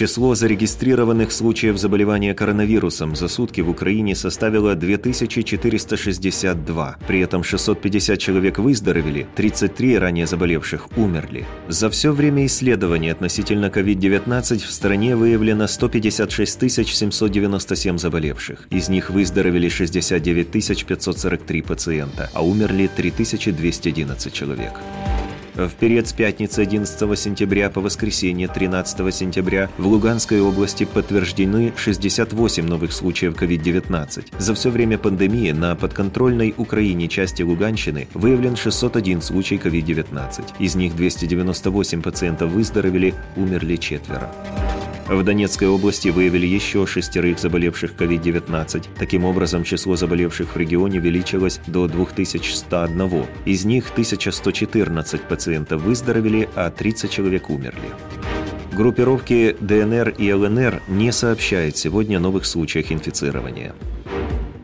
Число зарегистрированных случаев заболевания коронавирусом за сутки в Украине составило 2462. При этом 650 человек выздоровели, 33 ранее заболевших умерли. За все время исследований относительно COVID-19 в стране выявлено 156 797 заболевших. Из них выздоровели 69 543 пациента, а умерли 3211 человек. В период с пятницы 11 сентября по воскресенье 13 сентября в Луганской области подтверждены 68 новых случаев COVID-19. За все время пандемии на подконтрольной Украине части Луганщины выявлен 601 случай COVID-19. Из них 298 пациентов выздоровели, умерли четверо. В Донецкой области выявили еще шестерых заболевших COVID-19. Таким образом, число заболевших в регионе увеличилось до 2101. Из них 1114 пациентов выздоровели, а 30 человек умерли. Группировки ДНР и ЛНР не сообщают сегодня о новых случаях инфицирования.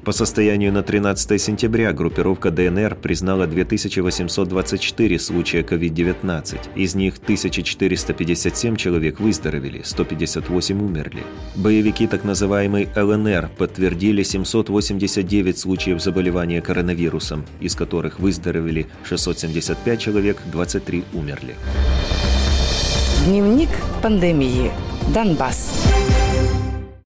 По состоянию на 13 сентября группировка ДНР признала 2824 случая COVID-19. Из них 1457 человек выздоровели, 158 умерли. Боевики так называемой ЛНР подтвердили 789 случаев заболевания коронавирусом, из которых выздоровели 675 человек, 23 умерли. Дневник пандемии. Донбасс.